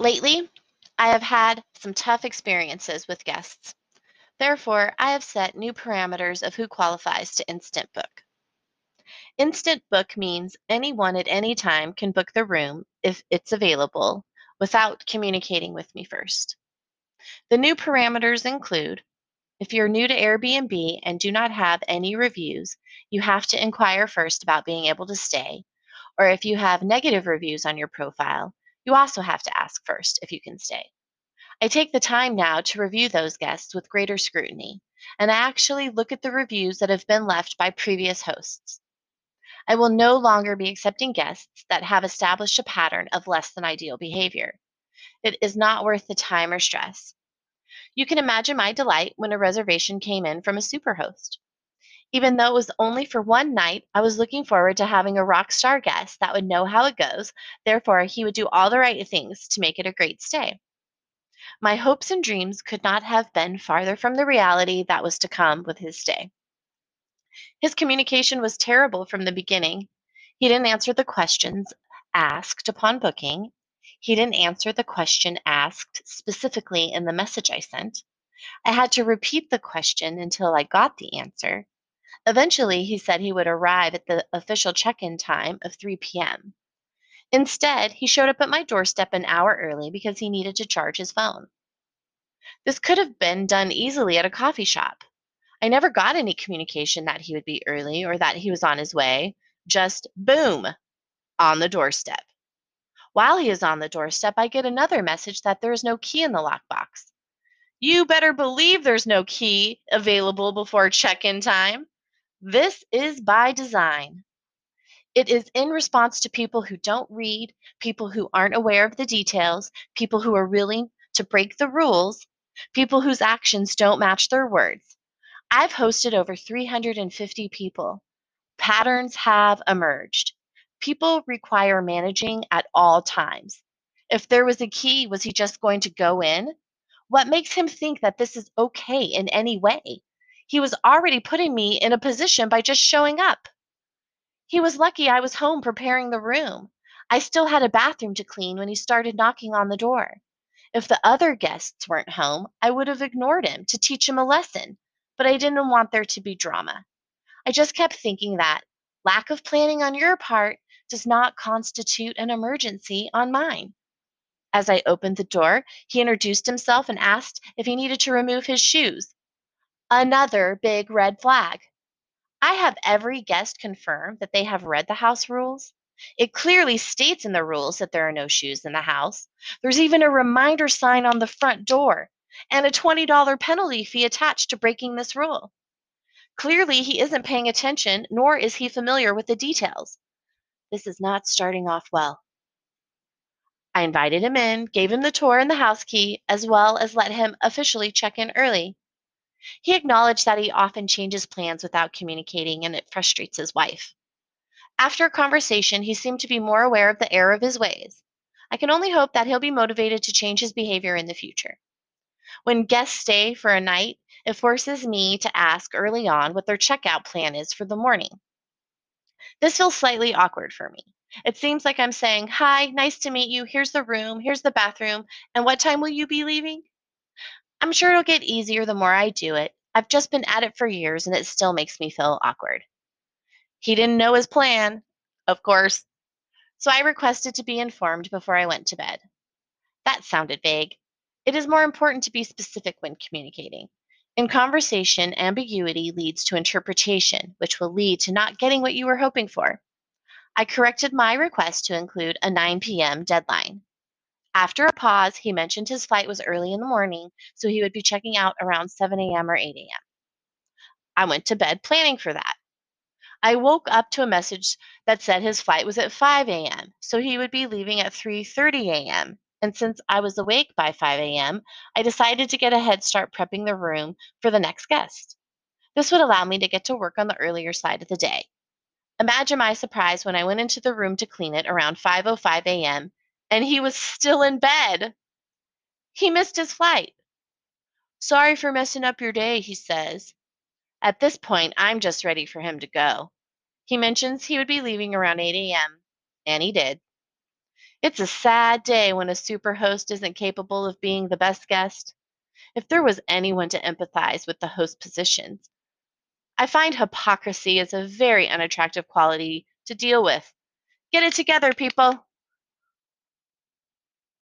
Lately, I have had some tough experiences with guests. Therefore, I have set new parameters of who qualifies to Instant Book. Instant Book means anyone at any time can book the room if it's available without communicating with me first. The new parameters include if you're new to Airbnb and do not have any reviews, you have to inquire first about being able to stay. Or if you have negative reviews on your profile, you also have to ask first if you can stay. I take the time now to review those guests with greater scrutiny, and I actually look at the reviews that have been left by previous hosts. I will no longer be accepting guests that have established a pattern of less than ideal behavior. It is not worth the time or stress. You can imagine my delight when a reservation came in from a superhost. Even though it was only for one night, I was looking forward to having a rock star guest that would know how it goes, therefore, he would do all the right things to make it a great stay. My hopes and dreams could not have been farther from the reality that was to come with his stay. His communication was terrible from the beginning. He didn't answer the questions asked upon booking, he didn't answer the question asked specifically in the message I sent. I had to repeat the question until I got the answer. Eventually, he said he would arrive at the official check in time of 3 p.m. Instead, he showed up at my doorstep an hour early because he needed to charge his phone. This could have been done easily at a coffee shop. I never got any communication that he would be early or that he was on his way. Just boom, on the doorstep. While he is on the doorstep, I get another message that there is no key in the lockbox. You better believe there's no key available before check in time. This is by design. It is in response to people who don't read, people who aren't aware of the details, people who are willing to break the rules, people whose actions don't match their words. I've hosted over 350 people. Patterns have emerged. People require managing at all times. If there was a key, was he just going to go in? What makes him think that this is okay in any way? He was already putting me in a position by just showing up. He was lucky I was home preparing the room. I still had a bathroom to clean when he started knocking on the door. If the other guests weren't home, I would have ignored him to teach him a lesson, but I didn't want there to be drama. I just kept thinking that lack of planning on your part does not constitute an emergency on mine. As I opened the door, he introduced himself and asked if he needed to remove his shoes. Another big red flag. I have every guest confirm that they have read the house rules. It clearly states in the rules that there are no shoes in the house. There's even a reminder sign on the front door and a $20 penalty fee attached to breaking this rule. Clearly, he isn't paying attention, nor is he familiar with the details. This is not starting off well. I invited him in, gave him the tour and the house key, as well as let him officially check in early. He acknowledged that he often changes plans without communicating and it frustrates his wife. After a conversation, he seemed to be more aware of the error of his ways. I can only hope that he'll be motivated to change his behavior in the future. When guests stay for a night, it forces me to ask early on what their checkout plan is for the morning. This feels slightly awkward for me. It seems like I'm saying, Hi, nice to meet you. Here's the room, here's the bathroom, and what time will you be leaving? I'm sure it'll get easier the more I do it. I've just been at it for years and it still makes me feel awkward. He didn't know his plan, of course, so I requested to be informed before I went to bed. That sounded vague. It is more important to be specific when communicating. In conversation, ambiguity leads to interpretation, which will lead to not getting what you were hoping for. I corrected my request to include a 9 p.m. deadline. After a pause, he mentioned his flight was early in the morning, so he would be checking out around 7 a.m. or 8 a.m. I went to bed planning for that. I woke up to a message that said his flight was at 5 a.m., so he would be leaving at 3:30 a.m and since I was awake by 5 a.m., I decided to get a head start prepping the room for the next guest. This would allow me to get to work on the earlier side of the day. Imagine my surprise when I went into the room to clean it around 5:05 a.m. and he was still in bed. He missed his flight. Sorry for messing up your day, he says. At this point, I'm just ready for him to go. He mentions he would be leaving around 8 a.m., and he did. It's a sad day when a superhost isn't capable of being the best guest. If there was anyone to empathize with the host positions, I find hypocrisy is a very unattractive quality to deal with. Get it together, people.